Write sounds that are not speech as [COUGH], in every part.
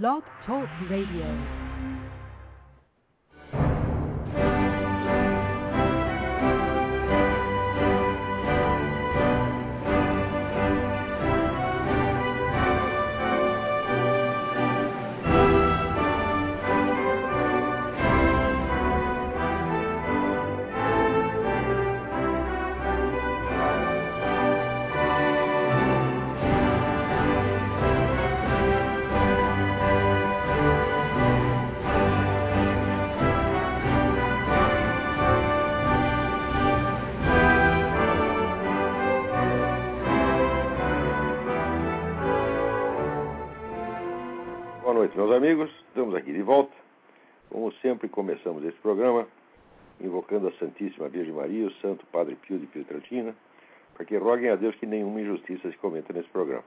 Blog Talk Radio. Noite, meus amigos. Estamos aqui de volta. Como sempre, começamos esse programa invocando a Santíssima Virgem Maria, o Santo Padre Pio de Pietrelcina, para que roguem a Deus que nenhuma injustiça se cometa nesse programa.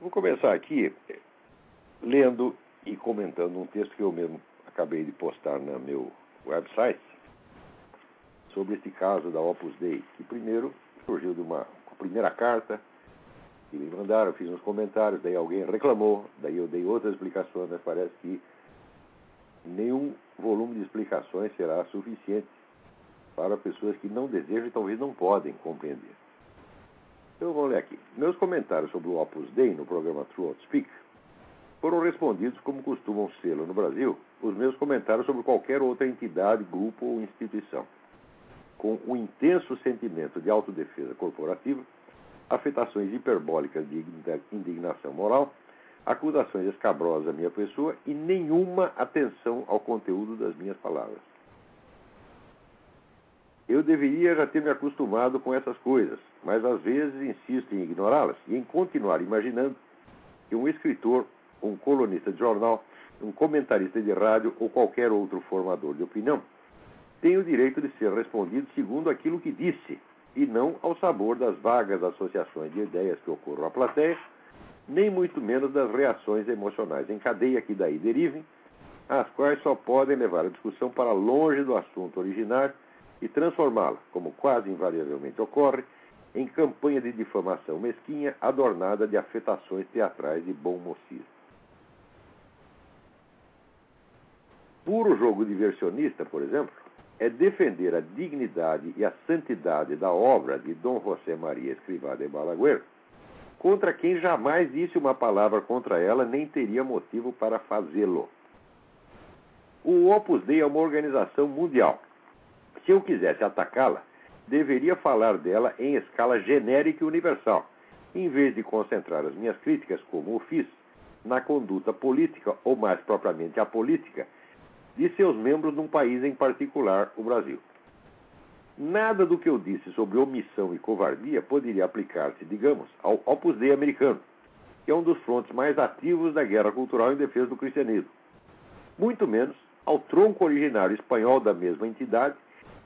Vou começar aqui eh, lendo e comentando um texto que eu mesmo acabei de postar no meu website sobre este caso da Opus Dei, que primeiro surgiu de uma a primeira carta que me mandaram, fiz uns comentários, daí alguém reclamou, daí eu dei outras explicações, mas parece que nenhum volume de explicações será suficiente para pessoas que não desejam e talvez não podem compreender. Então vamos ler aqui. Meus comentários sobre o Opus Dei no programa True Speak foram respondidos como costumam ser no Brasil os meus comentários sobre qualquer outra entidade, grupo ou instituição, com o intenso sentimento de autodefesa corporativa afetações hiperbólicas de indignação moral, acusações escabrosas à minha pessoa e nenhuma atenção ao conteúdo das minhas palavras. Eu deveria já ter me acostumado com essas coisas, mas às vezes insisto em ignorá-las e em continuar imaginando que um escritor, um colunista de jornal, um comentarista de rádio ou qualquer outro formador de opinião tem o direito de ser respondido segundo aquilo que disse e não ao sabor das vagas associações de ideias que ocorram à plateia, nem muito menos das reações emocionais em cadeia que daí derivem, as quais só podem levar a discussão para longe do assunto originário e transformá-la, como quase invariavelmente ocorre, em campanha de difamação mesquinha adornada de afetações teatrais de bom mocismo. Puro jogo diversionista, por exemplo, é defender a dignidade e a santidade da obra de Dom José Maria Escrivá de Balaguer contra quem jamais disse uma palavra contra ela nem teria motivo para fazê-lo. O Opus Dei é uma organização mundial. Se eu quisesse atacá-la, deveria falar dela em escala genérica e universal, em vez de concentrar as minhas críticas, como o fiz, na conduta política, ou mais propriamente a política, de seus membros num país em particular, o Brasil. Nada do que eu disse sobre omissão e covardia poderia aplicar-se, digamos, ao Opus Dei americano, que é um dos frontes mais ativos da guerra cultural em defesa do cristianismo. Muito menos ao tronco originário espanhol da mesma entidade,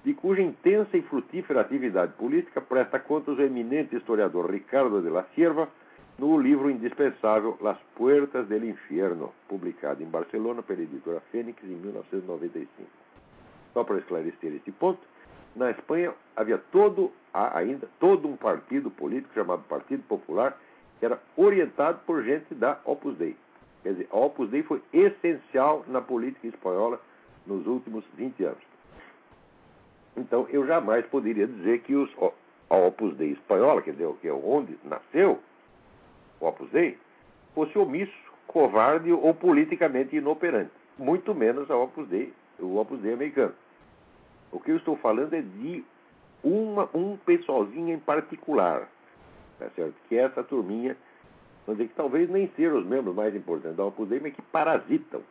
de cuja intensa e frutífera atividade política presta contas o eminente historiador Ricardo de la Sierva no livro indispensável Las Puertas del Infierno, publicado em Barcelona pela editora Fênix em 1995. Só para esclarecer este ponto, na Espanha havia todo, ainda todo um partido político chamado Partido Popular, que era orientado por gente da Opus Dei. Quer dizer, a Opus Dei foi essencial na política espanhola nos últimos 20 anos. Então, eu jamais poderia dizer que os, a Opus Dei espanhola, quer dizer, que é onde nasceu, o Opus Dei, fosse omisso, covarde ou politicamente inoperante. Muito menos a Opus Dei, o Opus Dei americano. O que eu estou falando é de uma, um pessoalzinho em particular, tá certo? que é essa turminha, vamos dizer que talvez nem sejam os membros mais importantes da Opus Dei, mas que parasitam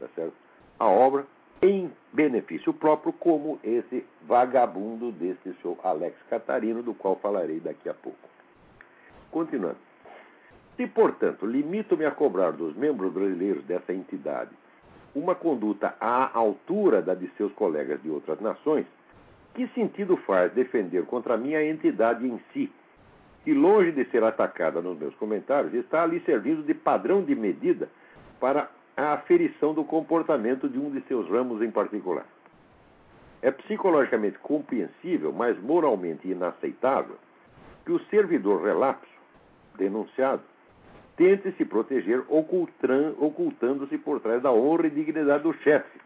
tá certo? a obra em benefício próprio, como esse vagabundo desse seu Alex Catarino, do qual falarei daqui a pouco. Continuando. Se, portanto, limito-me a cobrar dos membros brasileiros dessa entidade uma conduta à altura da de seus colegas de outras nações, que sentido faz defender contra mim a entidade em si, que, longe de ser atacada nos meus comentários, está ali servindo de padrão de medida para a aferição do comportamento de um de seus ramos em particular? É psicologicamente compreensível, mas moralmente inaceitável, que o servidor relapso, denunciado, tente se proteger ocultando-se por trás da honra e dignidade do chefe,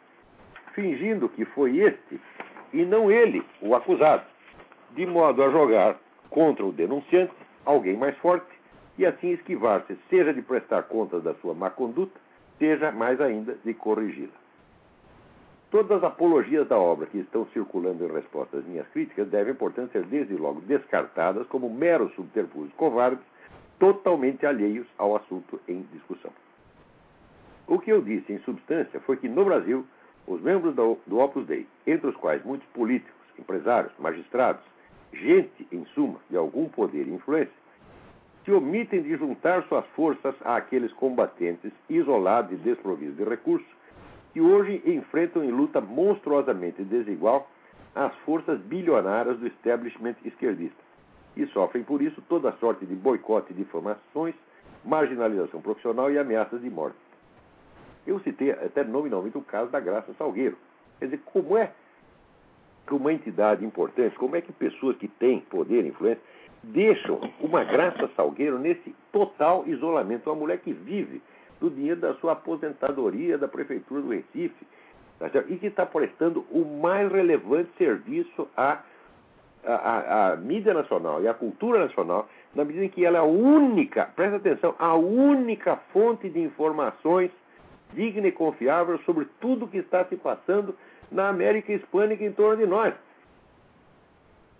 fingindo que foi este e não ele o acusado, de modo a jogar contra o denunciante alguém mais forte e assim esquivar-se, seja de prestar contas da sua má conduta, seja mais ainda de corrigi-la. Todas as apologias da obra que estão circulando em resposta às minhas críticas devem, portanto, ser desde logo descartadas como meros subterfúgios covardes, totalmente alheios ao assunto em discussão. O que eu disse, em substância, foi que no Brasil, os membros do, Opus Dei, entre os quais muitos políticos, empresários, magistrados, gente, em suma, de algum poder e influência, se omitem de juntar suas forças àqueles combatentes isolados e desprovidos de recursos que hoje enfrentam em luta monstruosamente desigual as forças bilionárias do establishment esquerdista e sofrem por isso toda sorte de boicote, difamações, marginalização profissional e ameaças de morte. Eu citei até nominalmente o caso da Graça Salgueiro. Quer dizer, como é que uma entidade importante, como é que pessoas que têm poder e influência deixam uma Graça Salgueiro nesse total isolamento? Uma mulher que vive do dinheiro da sua aposentadoria da Prefeitura do Recife, tá e que está prestando o mais relevante serviço à, à, à, mídia nacional e à cultura nacional, na medida em que ela é a única, presta atenção, a única fonte de informações digna e confiável sobre tudo o que está se passando na América Hispânica em torno de nós.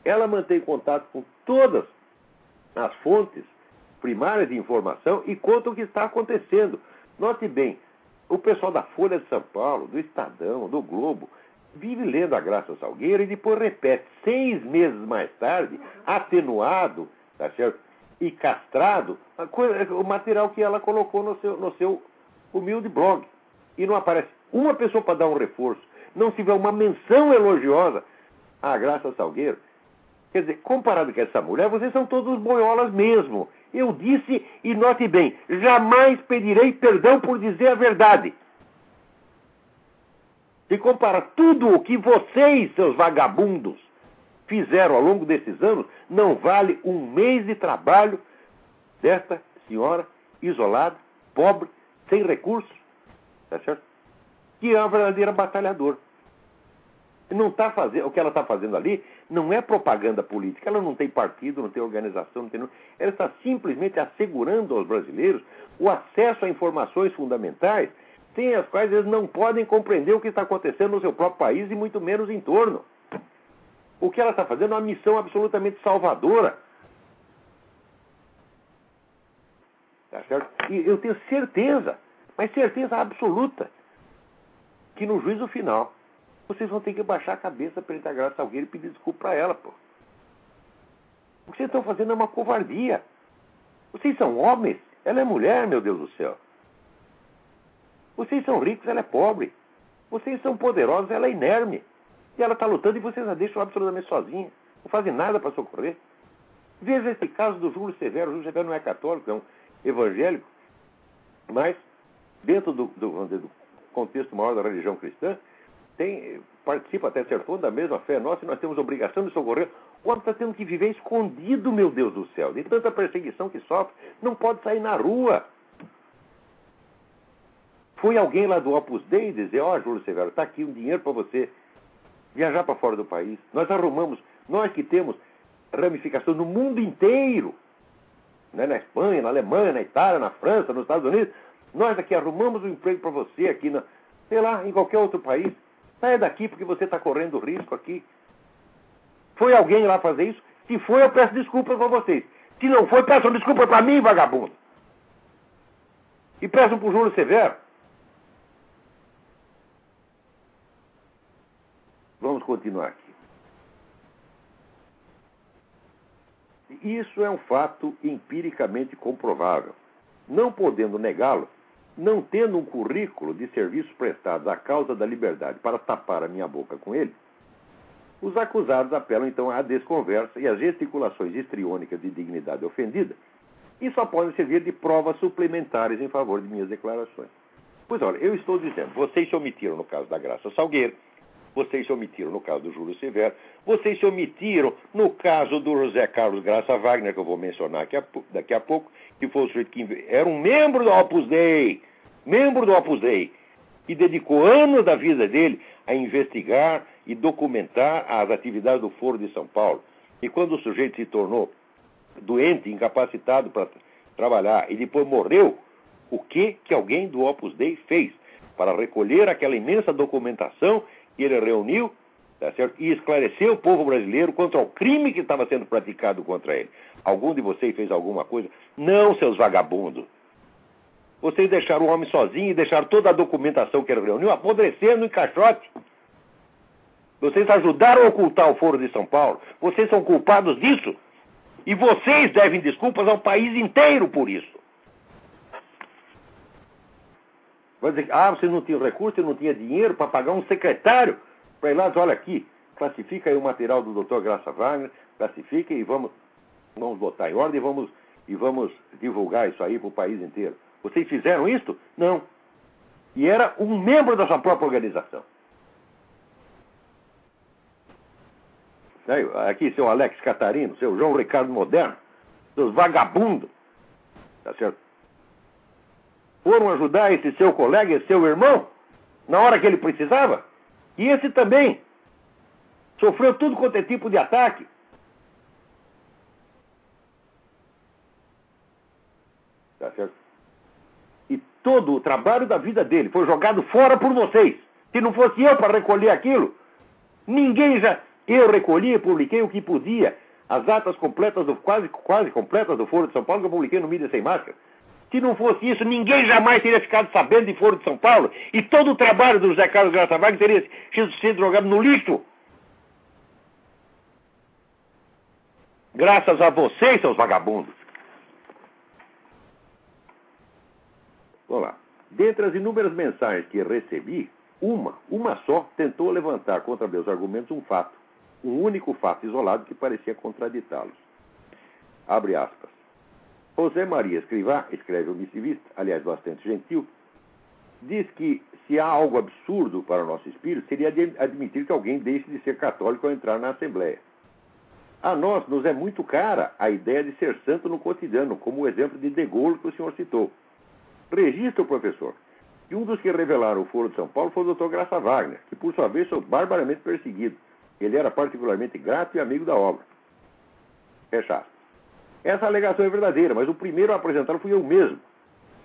Ela mantém contato com todas as fontes primárias de informação e conta o que está acontecendo. Note bem, o pessoal da Folha de São Paulo, do Estadão, do Globo, vive lendo a Graça Salgueiro e depois repete, seis meses mais tarde, atenuado tá certo? e castrado, coisa, o material que ela colocou no seu, no seu humilde blog. E não aparece uma pessoa para dar um reforço. Não se vê uma menção elogiosa à Graça Salgueiro. Quer dizer, comparado com essa mulher, vocês são todos boiolas mesmo. Eu disse, e note bem, jamais pedirei perdão por dizer a verdade. Se compara tudo o que vocês, seus vagabundos, fizeram ao longo desses anos, não vale um mês de trabalho desta senhora isolada, pobre, sem recursos, tá certo? Que é uma verdadeira batalhadora. Não está fazendo, o que ela está fazendo ali não é propaganda política, ela não tem partido, não tem organização, não tem, ela está simplesmente assegurando aos brasileiros o acesso a informações fundamentais, sem as quais eles não podem compreender o que está acontecendo no seu próprio país e muito menos em torno. O que ela está fazendo é uma missão absolutamente salvadora. Tá certo? E eu tenho certeza, mas certeza absoluta, que no juízo final vocês vão ter que baixar a cabeça perante a Graça Salgueiro e pedir desculpa para ela, pô. O que vocês estão fazendo é uma covardia. Vocês são homens, ela é mulher, meu Deus do céu. Vocês são ricos, ela é pobre. Vocês são poderosos, ela é inerme. E ela está lutando e vocês a deixam absolutamente sozinha. Não fazem nada para socorrer. Veja esse caso do Júlio Severo. O Júlio Severo não é católico, é um evangélico. Mas, dentro do, do, do contexto maior da religião cristã, tem, participa até certo ponto da mesma fé nossa e nós temos obrigação de socorrer. O homem está tendo que viver escondido, meu Deus do céu, de tanta perseguição que sofre, não pode sair na rua. Foi alguém lá do Opus Dei dizer: Ó, oh, Júlio Severo, está aqui um dinheiro para você viajar para fora do país. Nós arrumamos, nós que temos ramificação no mundo inteiro, né, na Espanha, na Alemanha, na Itália, na França, nos Estados Unidos, nós aqui arrumamos um emprego para você aqui, na, sei lá, em qualquer outro país. Saia daqui porque você está correndo risco aqui. Foi alguém lá fazer isso? Se foi, eu peço desculpas para vocês. Se não foi, peçam desculpa para mim, vagabundo. E peçam para o Júlio Severo. Vamos continuar aqui. Isso é um fato empiricamente comprovável. Não podendo negá-lo, não tendo um currículo de serviços prestados à causa da liberdade para tapar a minha boca com ele, os acusados apelam então à desconversa e às gesticulações histriônicas de dignidade ofendida e só podem servir de provas suplementares em favor de minhas declarações. Pois olha, eu estou dizendo, vocês se omitiram no caso da Graça Salgueiro, vocês se omitiram no caso do Júlio Severo, vocês se omitiram no caso do José Carlos Graça Wagner, que eu vou mencionar daqui a, daqui a pouco, que foi o sujeito que era um membro do Opus Dei, membro do Opus Dei, e dedicou anos da vida dele a investigar e documentar as atividades do Foro de São Paulo. E quando o sujeito se tornou doente, incapacitado para trabalhar e depois morreu, o que que alguém do Opus Dei fez para recolher aquela imensa documentação ele reuniu tá e esclarecer o povo brasileiro contra o crime que estava sendo praticado contra ele? Algum de vocês fez alguma coisa? Não, seus vagabundos. Vocês deixaram o homem sozinho e deixaram toda a documentação que ele reuniu apodrecendo em caixote. Vocês ajudaram a ocultar o Foro de São Paulo. Vocês são culpados disso. E vocês devem desculpas ao país inteiro por isso. Vai dizer, ah, você não tinha recurso, você não tinha dinheiro para pagar um secretário para ir lá dizer, olha aqui, classifica aí o material do Dr. Graça Wagner, classifica e vamos, vamos botar em ordem e vamos, e vamos divulgar isso aí para o país inteiro. Vocês fizeram isso? Não. E era um membro da sua própria organização. Aqui, seu Alex Catarino, seu João Ricardo Moderno, seus vagabundos. Tá certo? Foram ajudar esse seu colega, esse seu irmão, na hora que ele precisava. E esse também sofreu tudo quanto é tipo de ataque. Tá certo? E todo o trabalho da vida dele foi jogado fora por vocês. Se não fosse eu para recolher aquilo, ninguém já. Eu recolhi e publiquei o que podia. As atas completas, do, quase, quase completas do Foro de São Paulo, que eu publiquei no Mídia Sem Máscara. Se não fosse isso, ninguém jamais teria ficado sabendo de Foro de São Paulo. E todo o trabalho do José Carlos Graça Wagner teria sido jogado no lixo. Graças a vocês, seus vagabundos. Vamos lá. Dentre as inúmeras mensagens que recebi, uma, uma só, tentou levantar contra meus argumentos um fato um único fato isolado que parecia contraditá-los. Abre aspas. José Maria Escrivá, escreve o missivista, aliás, bastante gentil, diz que se há algo absurdo para o nosso espírito, seria admitir que alguém deixe de ser católico ao entrar na Assembleia. A nós nos é muito cara a ideia de ser santo no cotidiano, como o exemplo de De Gaulle que o senhor citou. Registra o professor que um dos que revelaram o Foro de São Paulo foi o Dr. Graça Wagner, que por sua vez foi barbaramente perseguido. Ele era particularmente grato e amigo da obra. Fecha Essa alegação é verdadeira, mas o primeiro a apresentá-la fui eu mesmo,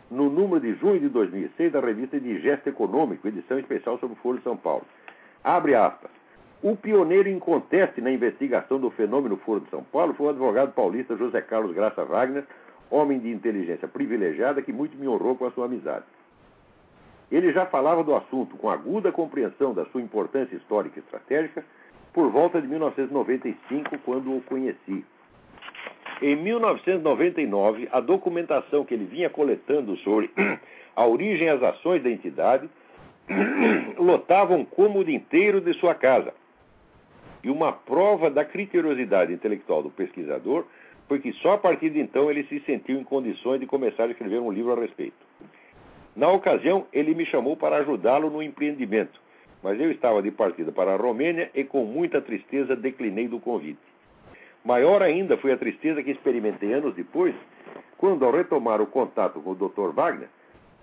no número de junho de 2006 da revista Digesto Econômico, edição especial sobre o Foro de São Paulo. Abre aspas. O pioneiro inconteste na investigação do fenômeno Foro de São Paulo foi o advogado paulista José Carlos Graça Wagner, homem de inteligência privilegiada que muito me honrou com a sua amizade. Ele já falava do assunto com aguda compreensão da sua importância histórica e estratégica, por volta de 1995, quando o conheci. Em 1999, a documentação que ele vinha coletando sobre [CLEARS THROAT] a origem e as ações da entidade [CLEARS THROAT] lotava um cômodo inteiro de sua casa. E uma prova da criteriosidade intelectual do pesquisador foi que só a partir de então ele se sentiu em condições de começar a escrever um livro a respeito. Na ocasião, ele me chamou para ajudá-lo no empreendimento, mas eu estava de partida para a Romênia e com muita tristeza declinei do convite. Maior ainda foi a tristeza que experimentei anos depois, quando, ao retomar o contato com o Dr. Wagner,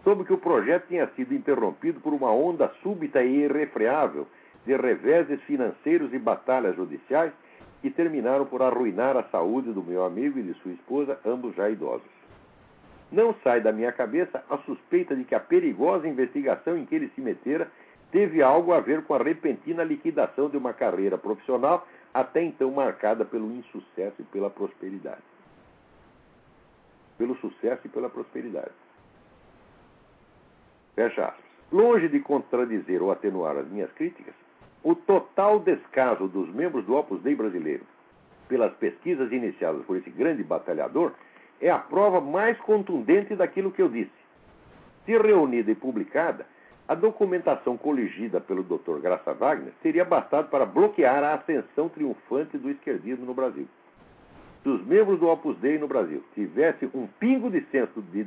soube que o projeto tinha sido interrompido por uma onda súbita e irrefreável de reveses financeiros e batalhas judiciais que terminaram por arruinar a saúde do meu amigo e de sua esposa, ambos já idosos. Não sai da minha cabeça a suspeita de que a perigosa investigação em que ele se metera teve algo a ver com a repentina liquidação de uma carreira profissional até então marcada pelo insucesso e pela prosperidade. Pelo sucesso e pela prosperidade. Fecha aspas. Longe de contradizer ou atenuar as minhas críticas, o total descaso dos membros do Opus Dei brasileiro pelas pesquisas iniciadas por esse grande batalhador é a prova mais contundente daquilo que eu disse. Se reunida e publicada, a documentação coligida pelo Dr. Graça Wagner teria bastado para bloquear a ascensão triunfante do esquerdismo no Brasil. Se os membros do Opus Dei no Brasil tivessem um pingo de senso de,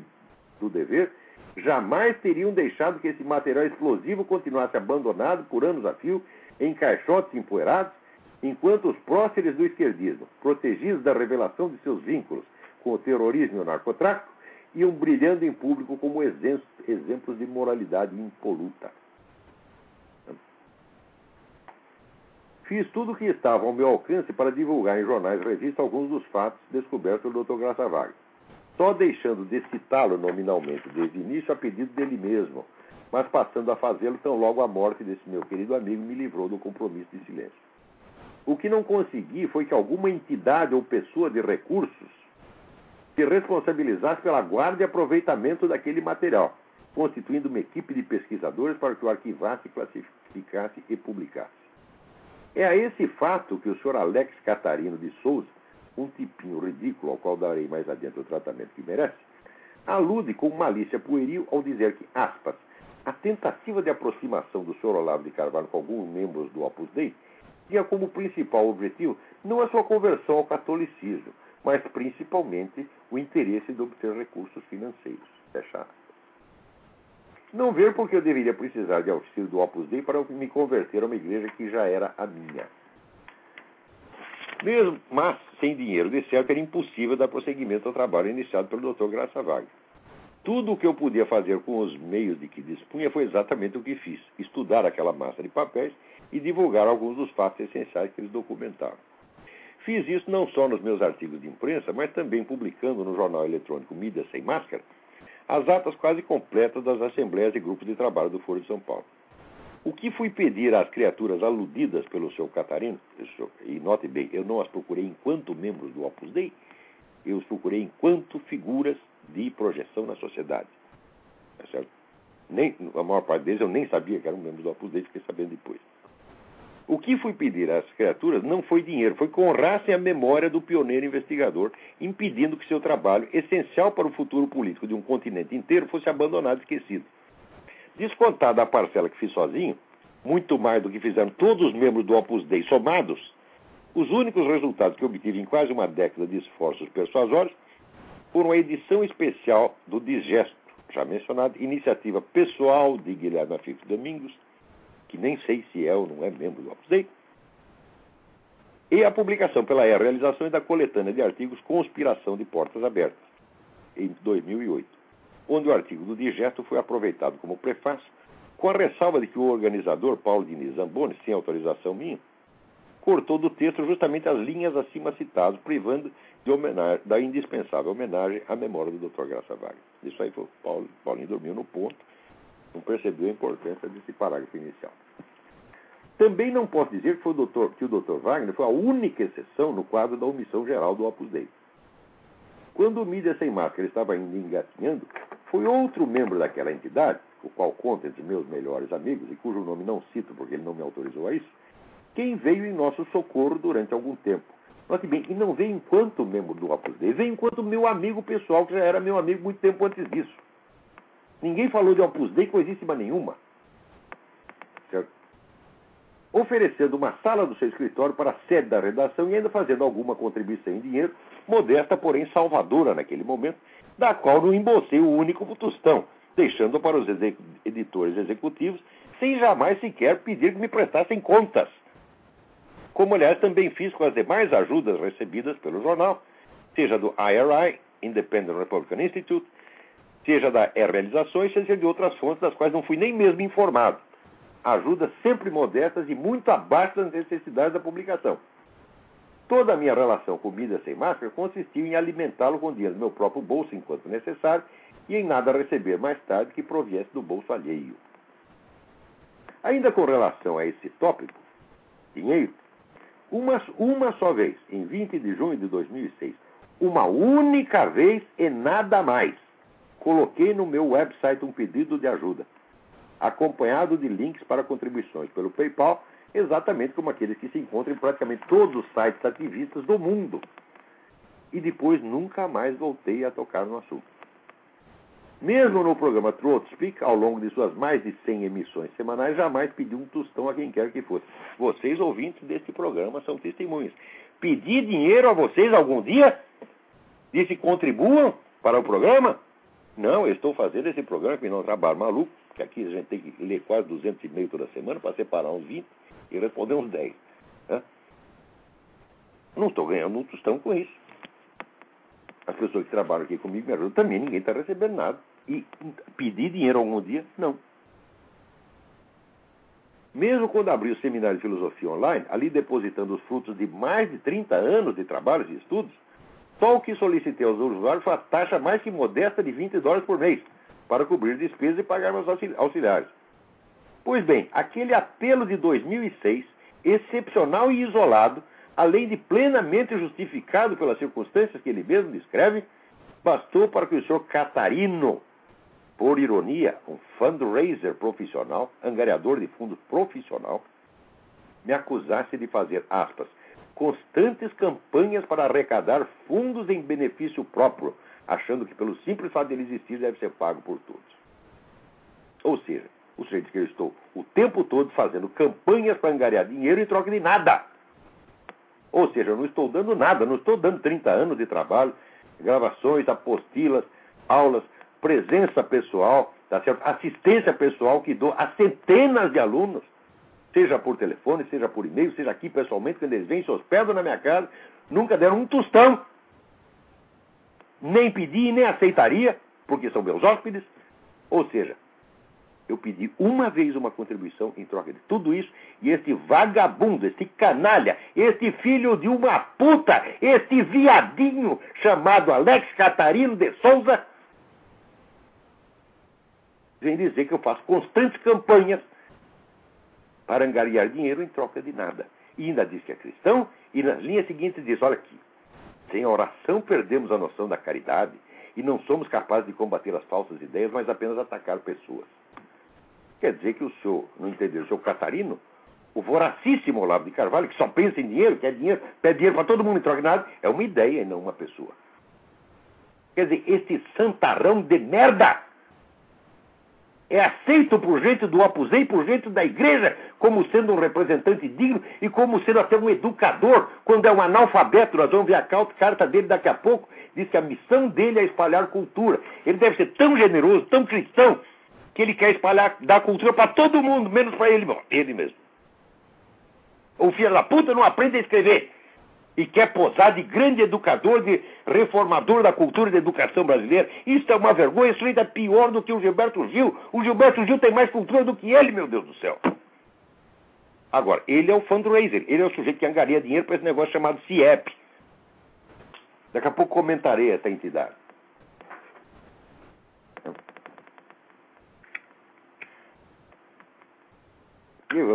do dever, jamais teriam deixado que esse material explosivo continuasse abandonado por anos a fio, em caixotes empoeirados, enquanto os próceres do esquerdismo, protegidos da revelação de seus vínculos com o terrorismo e o narcotráfico, iam brilhando em público como exemplos de moralidade impoluta. Fiz tudo o que estava ao meu alcance para divulgar em jornais e revistas alguns dos fatos descobertos pelo Dr. Graça Vargas, só deixando de citá-lo nominalmente desde o início a pedido dele mesmo, mas passando a fazê-lo tão logo a morte desse meu querido amigo me livrou do compromisso de silêncio. O que não consegui foi que alguma entidade ou pessoa de recursos se responsabilizasse pela guarda e aproveitamento daquele material, constituindo uma equipe de pesquisadores para que o arquivasse, classificasse e publicasse. É a esse fato que o Sr. Alex Catarino de Souza, um tipinho ridículo ao qual darei mais adiante o tratamento que merece, alude com malícia pueril ao dizer que, aspas, a tentativa de aproximação do Sr. Olavo de Carvalho com alguns membros do Opus Dei tinha como principal objetivo não a sua conversão ao catolicismo, mas principalmente o interesse de obter recursos financeiros. Fecha Não ver porque eu deveria precisar de auxílio do Opus Dei para me converter a uma igreja que já era a minha. Mesmo, mas sem dinheiro de certo era impossível dar prosseguimento ao trabalho iniciado pelo Dr. Graça Vaga. Tudo o que eu podia fazer com os meios de que dispunha foi exatamente o que fiz: estudar aquela massa de papéis e divulgar alguns dos fatos essenciais que eles documentaram. Fiz isso não só nos meus artigos de imprensa, mas também publicando no jornal eletrônico Mídia Sem Máscara as atas quase completas das assembleias e grupos de trabalho do Foro de São Paulo. O que fui pedir às criaturas aludidas pelo seu Catarino, e note bem, eu não as procurei enquanto membros do Opus Dei, eu os procurei enquanto figuras de projeção na sociedade. Tá certo? Nem, a maior parte deles eu nem sabia que eram membros do Opus Dei, fiquei sabendo depois. O que fui pedir às criaturas não foi dinheiro, foi que honrassem a memória do pioneiro investigador, impedindo que seu trabalho, essencial para o futuro político de um continente inteiro, fosse abandonado e esquecido. Descontada a parcela que fiz sozinho, muito mais do que fizeram todos os membros do Opus Dei somados, os únicos resultados que obtive em quase uma década de esforços persuasórios foram a edição especial do Digesto, já mencionado, iniciativa pessoal de Guilherme Afif Domingos, que nem sei se é ou não é membro do Opus Dei, e a publicação pela E realização da coletânea de artigos Conspiração de Portas Abertas, em 2008, onde o artigo do Digesto foi aproveitado como prefácio, com a ressalva de que o organizador Paulo Diniz Zamboni, sem autorização minha, cortou do texto justamente as linhas acima citadas, privando da indispensável homenagem à memória do Dr. Graça Wagner. Isso aí foi Paulo, Paulinho dormiu no ponto, não percebeu a importância desse parágrafo inicial. Também não posso dizer que, o doutor, que o Dr. Wagner foi a única exceção no quadro da omissão geral do Opus Dei. Quando o Mídia Sem Máscara estava ainda engatinhando, foi outro membro daquela entidade, o qual conta entre meus melhores amigos, e cujo nome não cito porque ele não me autorizou a isso, quem veio em nosso socorro durante algum tempo. Note bem, e não veio enquanto membro do Opus Dei, veio enquanto meu amigo pessoal, que já era meu amigo muito tempo antes disso. Ninguém falou de Opus Dei coisíssima nenhuma. Certo? Oferecendo uma sala do seu escritório para a sede da redação e ainda fazendo alguma contribuição em dinheiro, modesta, porém salvadora naquele momento, da qual não embolsei o único tostão, deixando para os editores executivos, sem jamais sequer pedir que me prestassem contas. Como, aliás, também fiz com as demais ajudas recebidas pelo jornal, seja do IRI, Independent Republican Institute, seja da Realizações, seja de outras fontes das quais não fui nem mesmo informado. Ajudas sempre modestas e muito abaixo das necessidades da publicação. Toda a minha relação com Mídia Sem Máscara consistiu em alimentá-lo com dinheiro do meu próprio bolso enquanto necessário e em nada receber mais tarde que proviesse do bolso alheio. Ainda com relação a esse tópico, dinheiro, uma, uma só vez, em 20 de junho de 2006, uma única vez e nada mais, coloquei no meu website um pedido de ajuda, acompanhado de links para contribuições pelo PayPal, exatamente como aqueles que se encontram em praticamente todos os sites ativistas do mundo. E depois nunca mais voltei a tocar no assunto. Mesmo no programa Throat Speak, ao longo de suas mais de 100 emissões semanais, jamais pedi um tostão a quem quer que fosse. Vocês, ouvintes deste programa, são testemunhas. Pedi dinheiro a vocês algum dia? Disse contribuam para o programa? Não, eu estou fazendo esse programa que não é um trabalho maluco, que aqui a gente tem que ler quase 200 e meio toda semana para separar uns 20 E respondeu uns 10. Né? Não estou ganhando um tostão com isso. As pessoas que trabalham aqui comigo me ajudam também, ninguém está recebendo nada. E pedir dinheiro algum dia? Não. Mesmo quando abri o seminário de filosofia online, ali depositando os frutos de mais de 30 anos de trabalhos e estudos, só o que solicitei aos usuários foi a taxa mais que modesta de 20 dólares por mês, para cobrir despesas e pagar meus auxiliares. Pois bem, aquele apelo de 2006, excepcional e isolado, além de plenamente justificado pelas circunstâncias que ele mesmo descreve, bastou para que o senhor Catarino, por ironia, um fundraiser profissional, angariador de fundos profissional, me acusasse de fazer, aspas, constantes campanhas para arrecadar fundos em benefício próprio, achando que pelo simples fato de ele existir deve ser pago por todos. Ou seja, o sujeito que eu estou o tempo todo fazendo campanhas para angariar dinheiro em troca de nada. Ou seja, eu não estou dando nada, não estou dando 30 anos de trabalho, gravações, apostilas, aulas, presença pessoal, tá assistência pessoal que dou a centenas de alunos, seja por telefone, seja por e-mail, seja aqui pessoalmente, quando eles vêm, se hospedam na minha casa, nunca deram um tostão. Nem pedi, nem aceitaria, porque são meus hóspedes. Ou seja, eu pedi uma vez uma contribuição em troca de tudo isso, e este vagabundo, este canalha, este filho de uma puta, este viadinho chamado Alex Catarino de Souza, vem dizer que eu faço constantes campanhas para angariar dinheiro em troca de nada. E ainda diz que é cristão, e nas linhas seguintes diz: olha aqui, sem a oração perdemos a noção da caridade e não somos capazes de combater as falsas ideias, mas apenas atacar pessoas. Quer dizer que o senhor, não entendeu, o senhor Catarino, o voracíssimo Olavo de Carvalho, que só pensa em dinheiro, quer dinheiro, pede dinheiro para todo mundo em troca de nada, é uma ideia e não uma pessoa. Quer dizer, esse santarrão de merda é aceito por gente do apusei, por gente da igreja, como sendo um representante digno e como sendo até um educador, quando é um analfabeto. Nós vamos ver a carta dele daqui a pouco. Diz que a missão dele é espalhar cultura. Ele deve ser tão generoso, tão cristão, que ele quer espalhar, dar cultura para todo mundo, menos para ele, ele mesmo. O filho da puta não aprende a escrever e quer posar de grande educador, de reformador da cultura e da educação brasileira. Isso é uma vergonha, isso ainda é pior do que o Gilberto Gil. O Gilberto Gil tem mais cultura do que ele, meu Deus do céu. Agora, ele é o fundraiser, ele é o sujeito que angaria dinheiro para esse negócio chamado CIEP. Daqui a pouco comentarei essa entidade.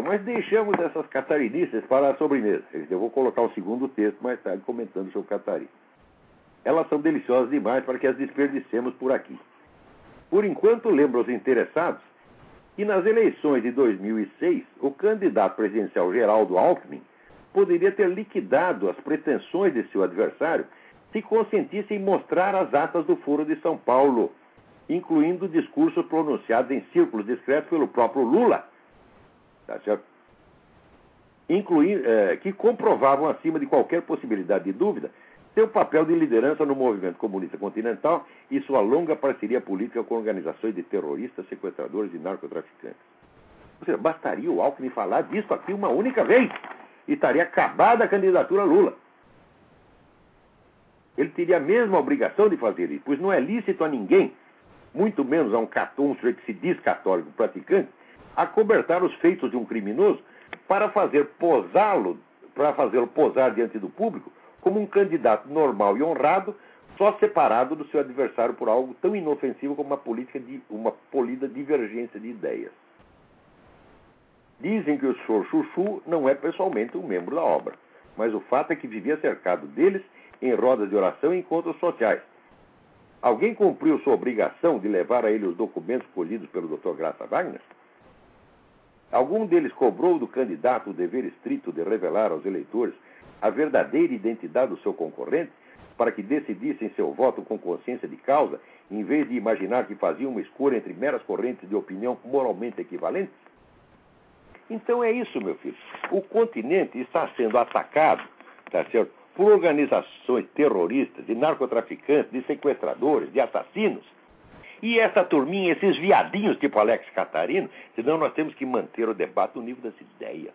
Mas deixamos essas catarinices para a sobremesa. Eu vou colocar o segundo texto mais tarde comentando sobre Catarina. Elas são deliciosas demais para que as desperdicemos por aqui. Por enquanto, lembro aos interessados que nas eleições de 2006, o candidato presidencial Geraldo Alckmin poderia ter liquidado as pretensões de seu adversário se consentisse em mostrar as atas do Foro de São Paulo, incluindo discursos pronunciados em círculos discretos pelo próprio Lula tá certo? Incluir, é, que comprovavam, acima de qualquer possibilidade de dúvida, seu papel de liderança no movimento comunista continental e sua longa parceria política com organizações de terroristas, sequestradores e narcotraficantes. Ou seja, bastaria o Alckmin falar disso aqui uma única vez e estaria acabada a candidatura Lula. Ele teria a mesma obrigação de fazer isso, pois não é lícito a ninguém, muito menos a um, sujeito que se diz católico praticante, acobertar os feitos de um criminoso para fazer posá-lo, para fazê-lo posar diante do público como um candidato normal e honrado, só separado do seu adversário por algo tão inofensivo como uma política de uma polida divergência de ideias. Dizem que o senhor Chuchu não é pessoalmente um membro da obra, mas o fato é que vivia cercado deles em rodas de oração e encontros sociais. Alguém cumpriu sua obrigação de levar a ele os documentos colhidos pelo Dr. Graça Wagner? Algum deles cobrou do candidato o dever estrito de revelar aos eleitores a verdadeira identidade do seu concorrente, para que decidissem seu voto com consciência de causa, em vez de imaginar que faziam uma escolha entre meras correntes de opinião moralmente equivalentes? Então é isso, meu filho. O continente está sendo atacado, tá certo, por organizações terroristas, de narcotraficantes, de sequestradores, de assassinos, e essa turminha, esses viadinhos tipo Alex Catarino, senão nós temos que manter o debate no nível das ideias.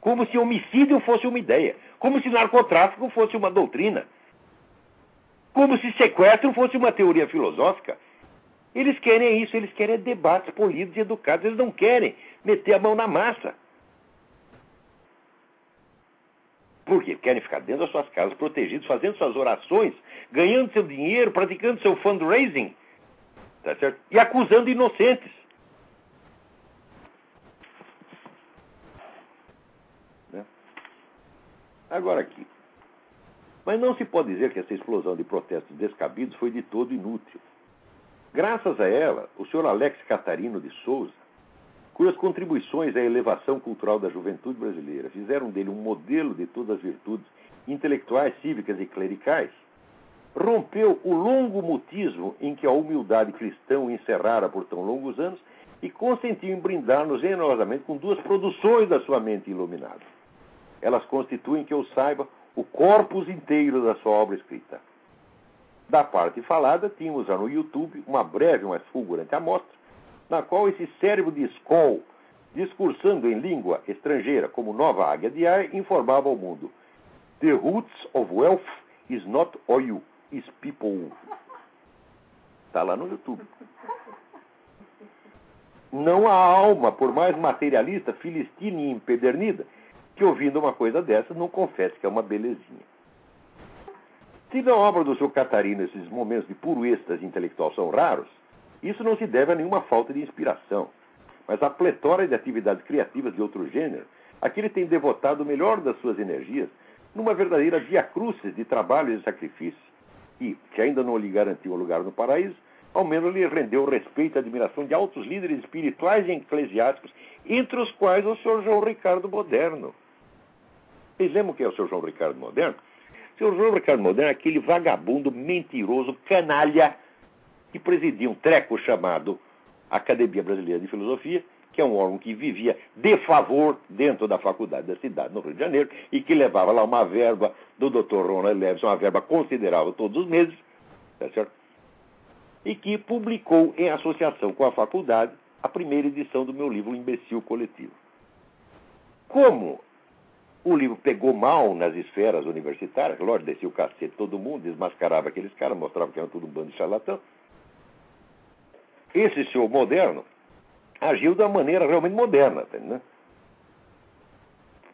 Como se homicídio fosse uma ideia. Como se narcotráfico fosse uma doutrina. Como se sequestro fosse uma teoria filosófica. Eles querem isso, eles querem debates polidos e educados. Eles não querem meter a mão na massa. Por quê? Querem ficar dentro das suas casas, protegidos, fazendo suas orações, ganhando seu dinheiro, praticando seu fundraising, tá certo? E acusando inocentes. Né? Agora aqui. Mas não se pode dizer que essa explosão de protestos descabidos foi de todo inútil. Graças a ela, o senhor Alex Catarino de Souza cujas contribuições à elevação cultural da juventude brasileira fizeram dele um modelo de todas as virtudes intelectuais, cívicas e clericais, rompeu o longo mutismo em que a humildade cristã o encerrara por tão longos anos e consentiu em brindar-nos generosamente com duas produções da sua mente iluminada. Elas constituem, que eu saiba, o corpus inteiro da sua obra escrita. Da parte falada, tínhamos já no YouTube uma breve, mas fulgurante amostra na qual esse cérebro de Skoll, discursando em língua estrangeira como nova águia de ar, informava ao mundo: The roots of wealth is not oil, is people. Está lá no YouTube. Não há alma, por mais materialista, filistina e empedernida, que ouvindo uma coisa dessa não confesse que é uma belezinha. Se na obra do seu Catarino esses momentos de puro êxtase intelectual são raros, isso não se deve a nenhuma falta de inspiração, mas à pletora de atividades criativas de outro gênero, a que ele tem devotado o melhor das suas energias numa verdadeira via-crucis de trabalho e sacrifício, e, que ainda não lhe garantiu um lugar no paraíso, ao menos lhe rendeu respeito e admiração de altos líderes espirituais e eclesiásticos, entre os quais o Sr. João Ricardo Moderno. Vocês lembram quem é o Sr. João Ricardo Moderno? O Sr. João Ricardo Moderno é aquele vagabundo, mentiroso, canalha, que presidia um treco chamado Academia Brasileira de Filosofia, que é um órgão que vivia de favor dentro da faculdade da cidade, no Rio de Janeiro, e que levava lá uma verba do Dr. Ronald Levinson, uma verba considerável todos os meses, tá certo? e que publicou em associação com a faculdade a primeira edição do meu livro O Imbecil Coletivo. Como o livro pegou mal nas esferas universitárias, lógico, descia o cacete todo mundo, desmascarava aqueles caras, mostrava que eram tudo um bando de charlatão, esse senhor moderno agiu da maneira realmente moderna. Né?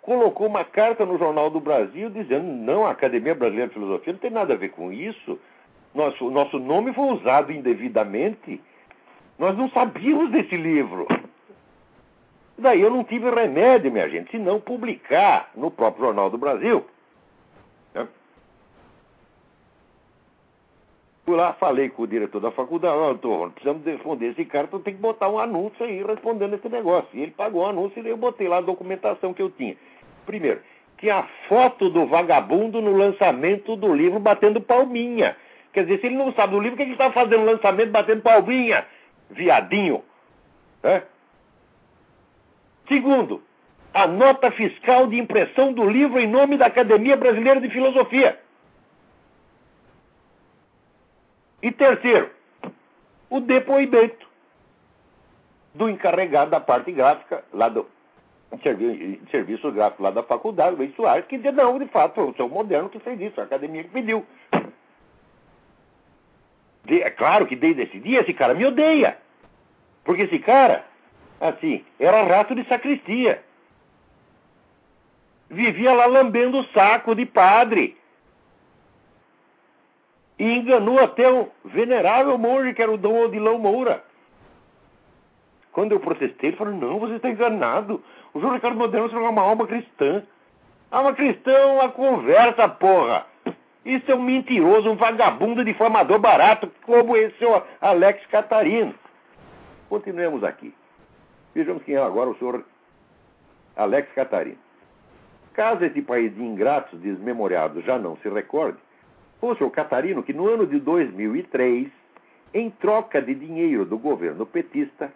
Colocou uma carta no Jornal do Brasil dizendo: não, a Academia Brasileira de Filosofia não tem nada a ver com isso. Nosso, nosso nome foi usado indevidamente. Nós não sabíamos desse livro. Daí eu não tive remédio, minha gente, senão publicar no próprio Jornal do Brasil Fui lá, falei com o diretor da faculdade, Antônio, precisamos responder esse cara, então tem que botar um anúncio aí respondendo esse negócio. E ele pagou o anúncio e eu botei lá a documentação que eu tinha. Primeiro, que a foto do vagabundo no lançamento do livro batendo palminha. Quer dizer, se ele não sabe do livro, o que ele está fazendo no lançamento batendo palminha? Viadinho. É? Segundo, a nota fiscal de impressão do livro em nome da Academia Brasileira de Filosofia. E terceiro, o depoimento do encarregado da parte gráfica lá do serviço, serviço gráfico lá da faculdade, o Soares, que dizia, não, de fato, foi o seu moderno que fez isso, a academia que pediu. De, é claro que desde esse dia esse cara me odeia. Porque esse cara, assim, era rato de sacristia. Vivia lá lambendo o saco de padre e enganou até o venerável monge que era o Dom Odilão Moura. Quando eu protestei, ele falou: Não, você está enganado. O João Ricardo Moderno é uma alma cristã. Alma cristã é uma conversa, porra. Isso é um mentiroso, um vagabundo difamador barato, como esse o Alex Catarino. Continuemos aqui. Vejamos quem é agora o senhor Alex Catarino. Caso esse país de ingratos desmemoriados já não se recorde, foi o Catarino que, no ano de 2003, em troca de dinheiro do governo petista,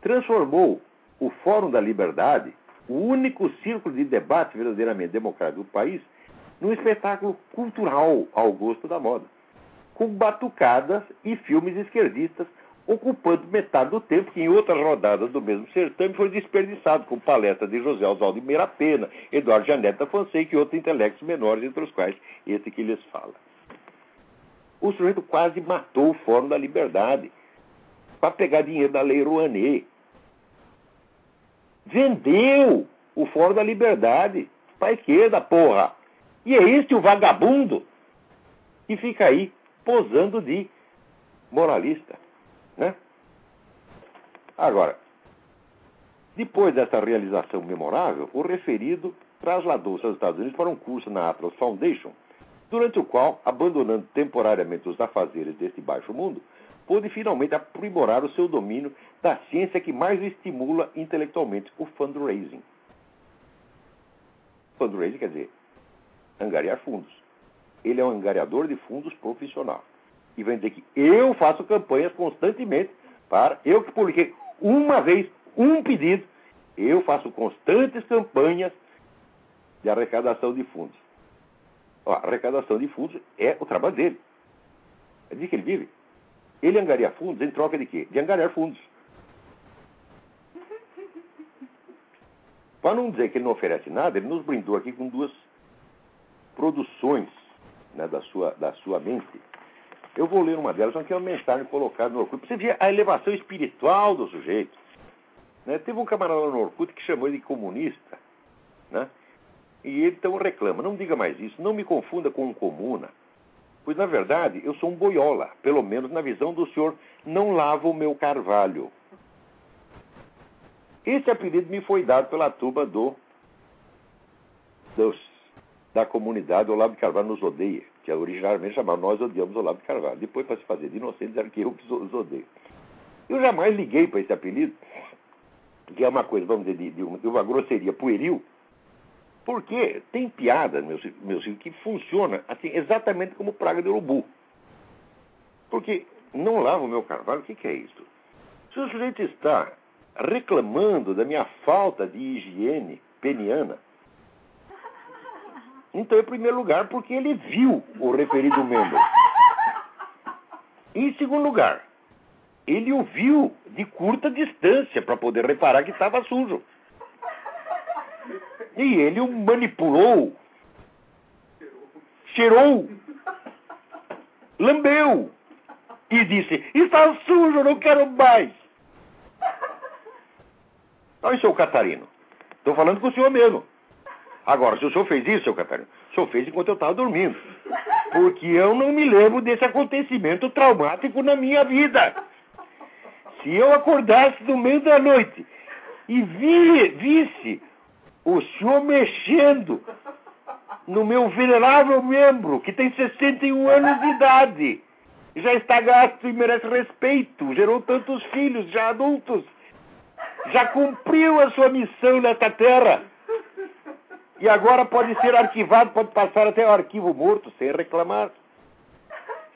transformou o Fórum da Liberdade, o único círculo de debate verdadeiramente democrático do país, num espetáculo cultural ao gosto da moda, com batucadas e filmes esquerdistas ocupando metade do tempo que em outras rodadas do mesmo certame foi desperdiçado com palestras de José Oswaldo de Pena, Eduardo Janeta Fonseca e outros intelectos menores, entre os quais esse que lhes fala. O sujeito quase matou o Fórum da Liberdade para pegar dinheiro da Lei Rouanet. Vendeu o Fórum da Liberdade para a esquerda, porra. E é este o vagabundo que fica aí posando de moralista. Né? Agora, depois dessa realização memorável, o referido trasladou-se aos Estados Unidos para um curso na Atlas Foundation, durante o qual, abandonando temporariamente os afazeres deste baixo mundo, pôde finalmente aprimorar o seu domínio da ciência que mais estimula intelectualmente o fundraising. Fundraising quer dizer angariar fundos. Ele é um angariador de fundos profissional e vai dizer que eu faço campanhas constantemente para. Eu que publiquei uma vez um pedido, eu faço constantes campanhas de arrecadação de fundos. Ó, arrecadação de fundos é o trabalho dele. É de que ele vive. Ele angaria fundos em troca de quê? De angariar fundos. Para não dizer que ele não oferece nada, ele nos brindou aqui com duas produções né, da, sua, da sua mente. Eu vou ler uma delas, que é uma mensagem colocada no Orkut. Você vê a elevação espiritual do sujeito. Né? Teve um camarada no Orkut que chamou ele de comunista. Né? E ele então reclama: não diga mais isso, não me confunda com um comuna. Pois, na verdade, eu sou um boiola, pelo menos na visão do senhor, não lavo o meu carvalho. Esse apelido me foi dado pela turma do, dos, da comunidade Olavo de Carvalho nos odeia que é originalmente chamava Nós Odiamos Olavo de Carvalho. Depois, para se fazer de inocente, disseram que eu que os odeio. Eu jamais liguei para esse apelido, que é uma coisa, vamos dizer, de, de, uma, de uma grosseria pueril, porque tem piada, meus, meus filhos, que funciona assim, exatamente como praga de urubu. Porque não lavo o meu carvalho, o que, que é isso? Se o sujeito está reclamando da minha falta de higiene peniana, então, em primeiro lugar, porque ele viu o referido membro. Em segundo lugar, ele o viu de curta distância para poder reparar que estava sujo. E ele o manipulou, cheirou, lambeu e disse: Está sujo, não quero mais. Olha, seu Catarino, estou falando com o senhor mesmo. Agora, se o senhor fez isso, seu Catarino, o senhor fez enquanto eu estava dormindo. Porque eu não me lembro desse acontecimento traumático na minha vida. Se eu acordasse no meio da noite e vi, visse o senhor mexendo no meu venerável membro, que tem 61 anos de idade, já está gasto e merece respeito, gerou tantos filhos, já adultos, já cumpriu a sua missão nesta terra e agora pode ser arquivado, pode passar até o arquivo morto sem reclamar.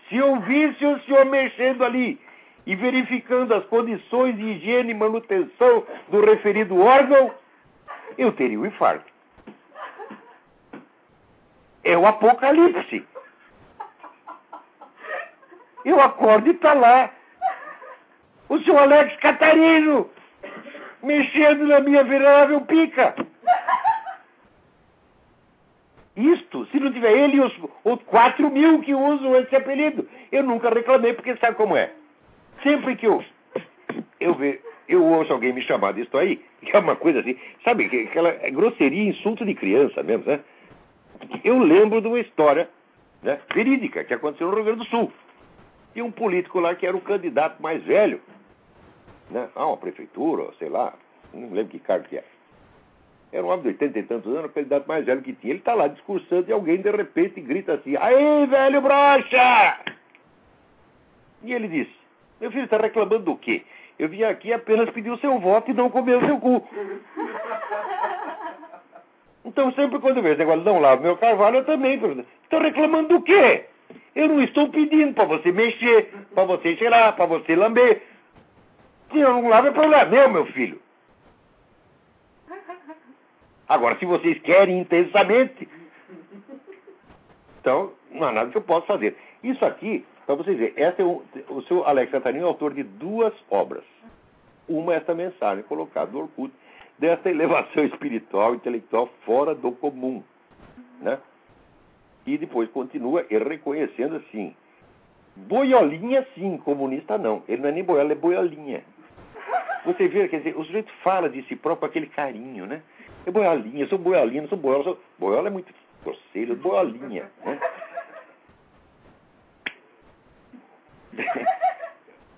Se eu visse o senhor mexendo ali e verificando as condições de higiene e manutenção do referido órgão, eu teria um infarto. É o apocalipse. Eu acordo e está lá. O senhor Alex Catarino mexendo na minha venerável pica. Tiver ele e os, os 4 mil que usam esse apelido. Eu nunca reclamei, porque sabe como é? Sempre que eu, eu, ve, eu ouço alguém me chamar disso aí, que é uma coisa assim, sabe, aquela grosseria, insulto de criança mesmo, né? Eu lembro de uma história né, verídica que aconteceu no Rio Grande do Sul. E um político lá que era o candidato mais velho, né, a uma prefeitura, sei lá, não lembro que cargo que é. Era um homem de 80 e tantos anos, a qualidade mais velho que tinha. Ele está lá discursando e alguém de repente grita assim: Aí, velho brocha! E ele disse: Meu filho está reclamando do quê? Eu vim aqui apenas pedir o seu voto e não comer o seu cu. [LAUGHS] Então, sempre quando eu vejo esse negócio, não lavo meu carvalho, eu também pergunto: Está reclamando do quê? Eu não estou pedindo para você mexer, para você cheirar, para você lamber. Se eu não lavo, é problema meu, meu filho. Agora, se vocês querem intensamente, então não há nada que eu possa fazer. Isso aqui Para vocês verem, é um, o seu Alex Catarino é autor de duas obras. Uma é esta mensagem colocada no Orkut, dessa elevação [LAUGHS] espiritual, intelectual fora do comum. Né? E depois continua reconhecendo assim, boiolinha sim, comunista não. Ele não é nem boiola, é boiolinha. Você vê, quer dizer, o sujeito fala de si próprio com aquele carinho, né? É boiolinha, sou boiolinha, sou boiola. Sou... Boiola é muito grosseiro, boiolinha. Né? [LAUGHS]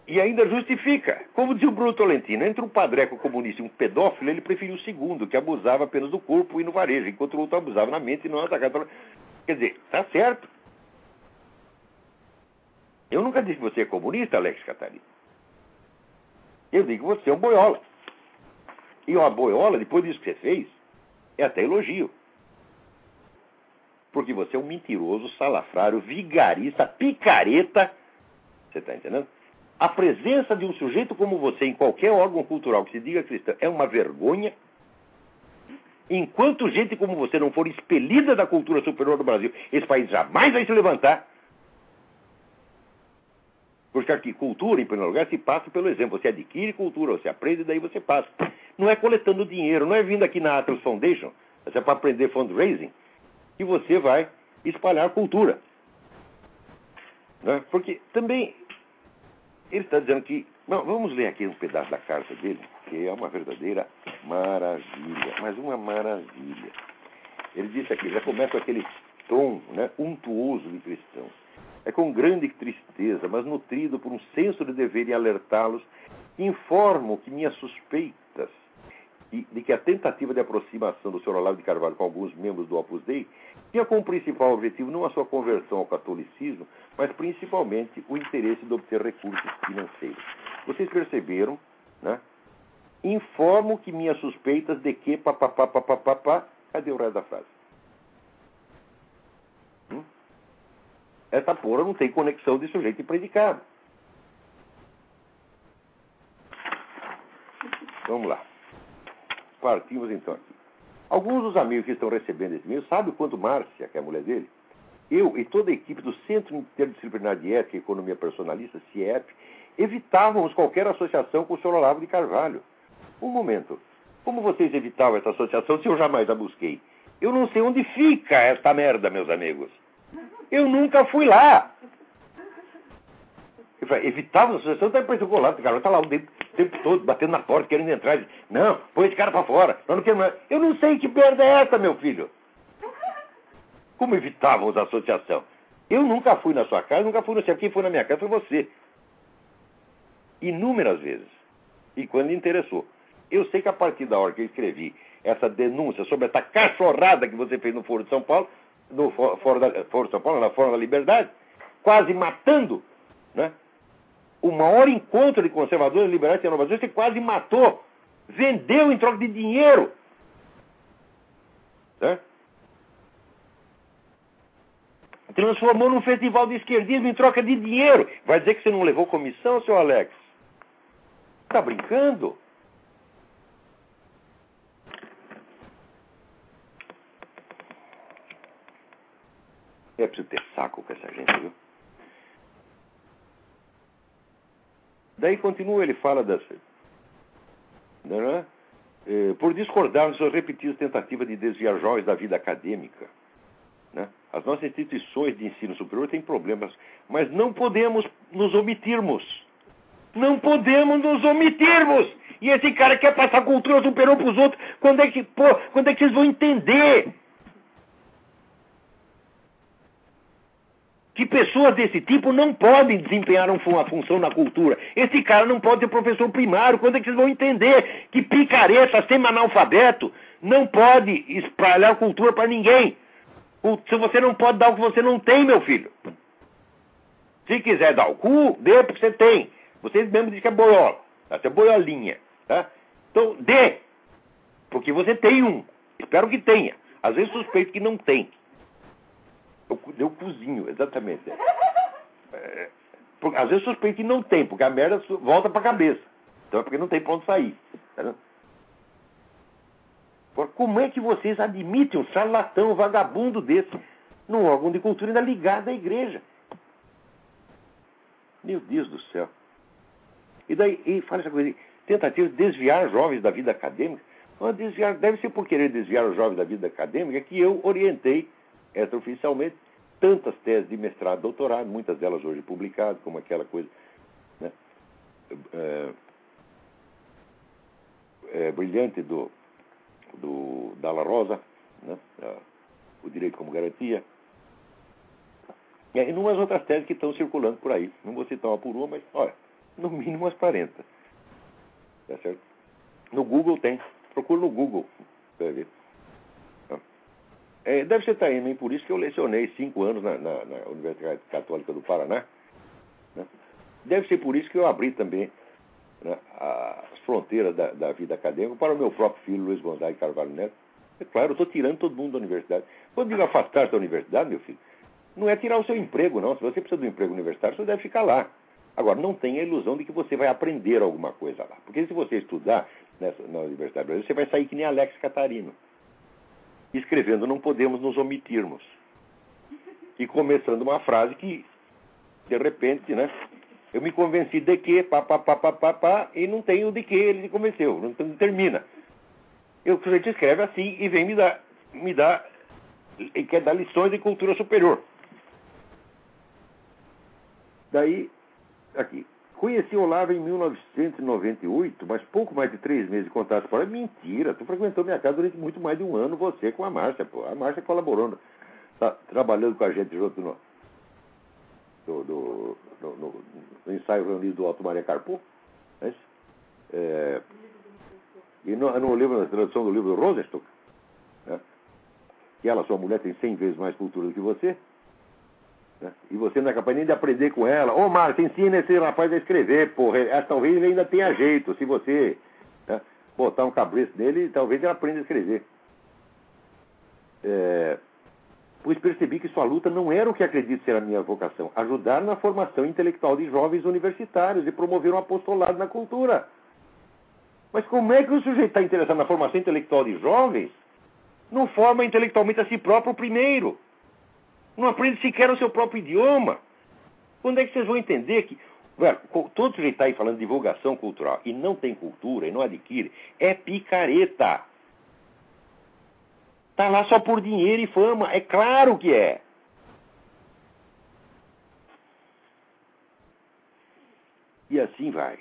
e ainda justifica. Como dizia o Bruno Tolentino, entre um padreco comunista e um pedófilo, ele preferiu o segundo, que abusava apenas do corpo e no varejo, enquanto o outro abusava na mente e não atacava. Quer dizer, tá certo. Eu nunca disse que você é comunista, Alex Catarina. Eu digo que você é um boiola. E uma boiola, depois disso que você fez, é até elogio. Porque você é um mentiroso, salafrário, vigarista, picareta. Você está entendendo? A presença de um sujeito como você em qualquer órgão cultural que se diga cristão é uma vergonha. Enquanto gente como você não for expelida da cultura superior do Brasil, esse país jamais vai se levantar. Porque aqui, cultura, em primeiro lugar, se passa pelo exemplo. Você adquire cultura, você aprende, daí você passa. Não é coletando dinheiro, não é vindo aqui na Atlas Foundation, é para aprender fundraising, que você vai espalhar cultura. Né? Porque também ele está dizendo que. Não, vamos ler aqui um pedaço da carta dele, que é uma verdadeira maravilha, mas uma maravilha. Ele disse aqui, já começa com aquele tom né, untuoso de cristão. É com grande tristeza, mas nutrido por um senso de dever em alertá-los, informo que minhas suspeitas de que a tentativa de aproximação do Sr. Olavo de Carvalho com alguns membros do Opus Dei tinha como principal objetivo não a sua conversão ao catolicismo, mas principalmente o interesse de obter recursos financeiros. Vocês perceberam, né? Informo que minhas suspeitas de que papapá, papapá, cadê o resto da frase? Essa porra não tem conexão de sujeito e predicado. Vamos lá. Partimos então aqui. Alguns dos amigos que estão recebendo esse e-mail sabem o quanto Márcia, que é a mulher dele, eu e toda a equipe do Centro Interdisciplinar de Ética e Economia Personalista, CIEP, evitávamos qualquer associação com o Sr. Olavo de Carvalho. Um momento. Como vocês evitavam essa associação se eu jamais a busquei? Eu não sei onde fica esta merda, meus amigos. Eu nunca fui lá. Eu falei, evitava a associação, tá depois o Olavo de Carvalho está lá o tempo, o tempo todo, batendo na porta, querendo entrar. Não, põe esse cara para fora. Nós não queremos... Eu não sei que merda é essa, meu filho. Como evitávamos a associação? Eu nunca fui na sua casa, nunca fui no seu. Quem foi na minha casa foi você. Inúmeras vezes. E quando interessou. Eu sei que a partir da hora que eu escrevi essa denúncia sobre essa cachorrada que você fez no Foro de São Paulo, no Foro, da, Foro de São Paulo, na Fórum da Liberdade, quase matando né, o maior encontro de conservadores, liberais e inovadores, você quase matou, vendeu em troca de dinheiro. Né? transformou num festival de esquerdismo em troca de dinheiro. Vai dizer que você não levou comissão, seu Alex? Tá brincando? É preciso ter saco com essa gente, viu? Daí continua, ele fala das. Né? É, por discordar de suas repetidas tentativas de desviar jovens da vida acadêmica né? As nossas instituições de ensino superior têm problemas, mas não podemos nos omitirmos. Não podemos nos omitirmos. E esse cara quer passar cultura superior para os outros. Quando é que, pô, quando é que vocês vão entender? Que pessoas desse tipo não podem desempenhar uma função na cultura. Esse cara não pode ser professor primário. Quando é que vocês vão entender que picareta, semi-analfabeto, não pode espalhar cultura para ninguém? Se você não pode dar o que você não tem, meu filho. Se quiser dar o cu, dê porque você tem. Vocês mesmo dizem que é boiola. Tá? Você é boiolinha. Tá? Então, dê. Porque você tem um. Espero que tenha. Às vezes suspeito que não tem. Eu, eu cozinho, exatamente. É, às vezes suspeito que não tem, porque a merda volta pra cabeça. Então é porque não tem pra onde sair. Tá como é que vocês admitem um charlatão, um vagabundo desse, num órgão de cultura ainda ligado à igreja? Meu Deus do céu. E daí, e fala essa coisa, tentativa de desviar jovens da vida acadêmica. desviar, deve ser por querer desviar os jovens da vida acadêmica que eu orientei, extraoficialmente, tantas teses de mestrado, doutorado, muitas delas hoje publicadas, como aquela coisa né, é, é, brilhante do, do Dalla Rosa, né, o direito como garantia. E umas outras teses que estão circulando por aí. Não vou citar uma por uma, mas, olha, no mínimo umas 40. Tá certo? No Google tem. Procura no Google. Vai ver. É, deve ser também por isso que eu lecionei cinco anos na, na, na Universidade Católica do Paraná. Né? Deve ser por isso que eu abri também né, as fronteiras da, da, vida acadêmica para o meu próprio filho, Luiz Gonzaga Carvalho Neto. É claro, eu estou tirando todo mundo da universidade. Quando digo afastar-se da universidade, meu filho, não é tirar o seu emprego, não. Se você precisa um emprego universitário, você deve ficar lá. Agora, não tenha a ilusão de que você vai aprender alguma coisa lá. Porque se você estudar nessa, na Universidade Brasileira, você vai sair que nem Alex Catarino escrevendo não podemos nos omitirmos. E começando uma frase que, de repente, né? Eu me convenci de que, pá, pá, pá, pá, pá, pá, e não tenho de que ele se convenceu, não, não termina. Eu, o sujeito escreve assim e vem me dar, me dar, e quer dar lições de cultura superior. Daí, aqui, Conheci Olavo em 1998, mas pouco mais de três meses de contato fora. Mentira, tu frequentou minha casa durante muito mais de um ano, você com a Márcia, pô. A Márcia colaborou, tá trabalhando com a gente junto no, no, no, no, no ensaio reunido do Alto Maria Carpo. É, é, e no, no livro, na tradução do livro do Rosenstock, né, que ela, sua mulher, tem 100 vezes mais cultura do que você. Né? E você não é capaz nem de aprender com ela. Ô, Márcio, ensina esse rapaz a escrever, porra. Talvez ele ainda tenha jeito. Se você né, botar um cabriço nele, talvez ele aprenda a escrever. É, pois percebi que sua luta não era o que acredito ser a minha vocação. Ajudar na formação intelectual de jovens universitários e promover um apostolado na cultura. Mas como é que o sujeito está interessado na formação intelectual de jovens? Não forma intelectualmente a si próprio primeiro não aprende sequer o seu próprio idioma. Quando é que vocês vão entender que velho, todo sujeito está aí falando de divulgação cultural e não tem cultura e não adquire, é picareta. Está lá só por dinheiro e fama. É claro que é. E assim vai.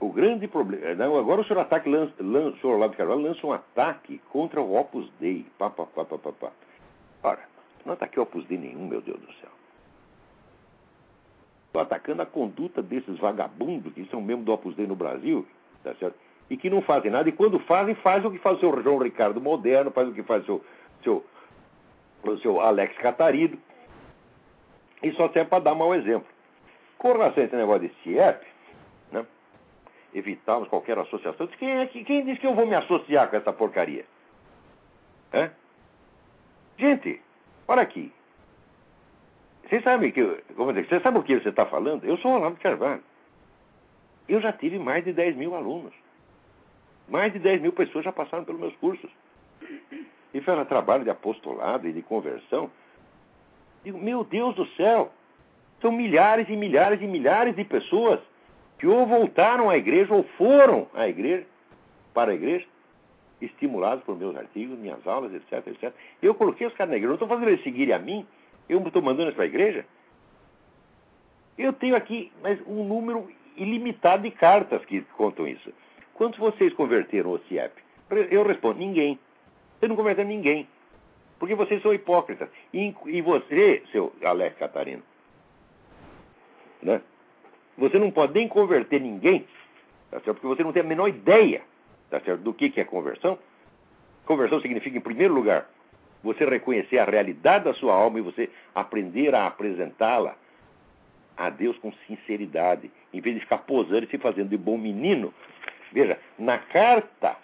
O grande problema. agora o senhor, ataque, lança, lança, o senhor Olavo de Carvalho lança um ataque contra o Opus Dei. Pá, pá, pá, pá, pá. Ora, não ataquei Opus Dei nenhum, meu Deus do céu. Estou atacando a conduta desses vagabundos que são membros do Opus Dei no Brasil, tá certo? E que não fazem nada, e quando fazem, fazem o que faz o seu João Ricardo Moderno, faz o que faz o seu, seu, o seu Alex Catarido, e só serve para dar mau exemplo. Com relação a esse negócio de CIEP, né? evitarmos qualquer associação, quem, é, quem diz que eu vou me associar com essa porcaria? É? Gente, Olha aqui. Vocês sabem que. Dizer, você sabe o que você está falando? Eu sou o Olavo de Carvalho. Eu já tive mais de 10 mil alunos. Mais de 10 mil pessoas já passaram pelos meus cursos. E fizeram trabalho de apostolado e de conversão. Digo, meu Deus do céu! São milhares e milhares e milhares de pessoas que ou voltaram à igreja ou foram à igreja, para a igreja, estimulados por meus artigos, minhas aulas, etc, etc. Eu coloquei os caras na igreja. Não estou fazendo eles seguirem a mim. Eu estou mandando eles para a igreja. Eu tenho aqui mas um número ilimitado de cartas que contam isso. Quantos vocês converteram o CIEP? Eu respondo, ninguém. Vocês não converteram ninguém. Porque vocês são hipócritas. E, e você, seu Alex Catarino, né? você não pode nem converter ninguém, tá porque você não tem a menor ideia tá certo? do que, que é conversão. Conversão significa, em primeiro lugar, você reconhecer a realidade da sua alma e você aprender a apresentá-la a Deus com sinceridade, em vez de ficar posando e se fazendo de bom menino. Veja, na carta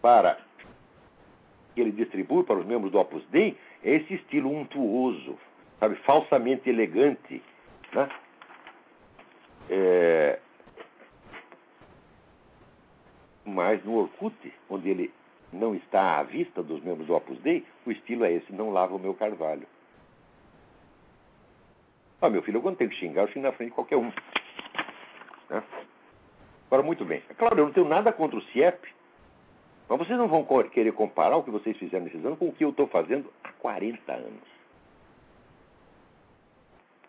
para que ele distribui para os membros do Opus Dei, é esse estilo untuoso, sabe, falsamente elegante, né? É, mas no Orkut, onde ele não está à vista dos membros do Opus Dei, o estilo é esse, não lava o meu carvalho. Ah, meu filho, eu quando tenho que xingar, eu xingo na frente de qualquer um. Né? Agora, muito bem. É claro, eu não tenho nada contra o CIEP, mas vocês não vão querer comparar o que vocês fizeram nesses anos com o que eu estou fazendo há 40 anos.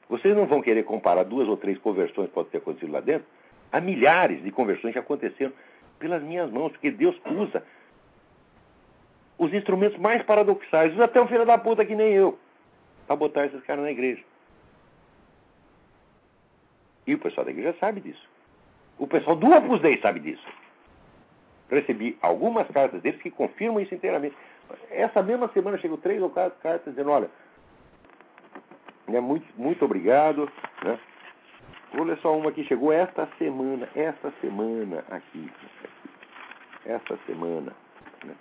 Vocês não vão querer comparar duas ou três conversões que podem ter acontecido lá dentro a milhares de conversões que aconteceram pelas minhas mãos, porque Deus usa os instrumentos mais paradoxais, usa até um filho da puta que nem eu, para botar esses caras na igreja. E o pessoal da igreja sabe disso. O pessoal do Opus Dei sabe disso. Recebi algumas cartas deles que confirmam isso inteiramente. Essa mesma semana chegou três ou quatro cartas dizendo, olha, né, muito, muito obrigado. Né? Vou ler só uma que chegou esta semana, esta semana aqui. Esta semana. Né?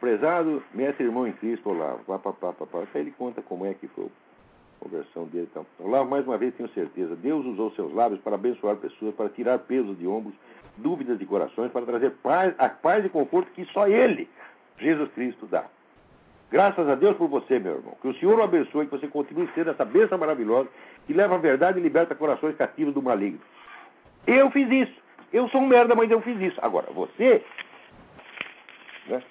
Prezado mestre irmão em Cristo, Olavo, pá, pá, pá, pá, pá. ele conta como é que foi a conversão dele. Então, Olavo, mais uma vez tenho certeza, Deus usou seus lábios para abençoar pessoas, para tirar pesos de ombros, dúvidas de corações, para trazer paz, a paz e conforto que só Ele, Jesus Cristo, dá. Graças a Deus por você, meu irmão. Que o Senhor o abençoe, que você continue sendo essa bênção maravilhosa que leva a verdade e liberta corações cativos do maligno. Eu fiz isso. Eu sou um merda, mas eu fiz isso. Agora, você né,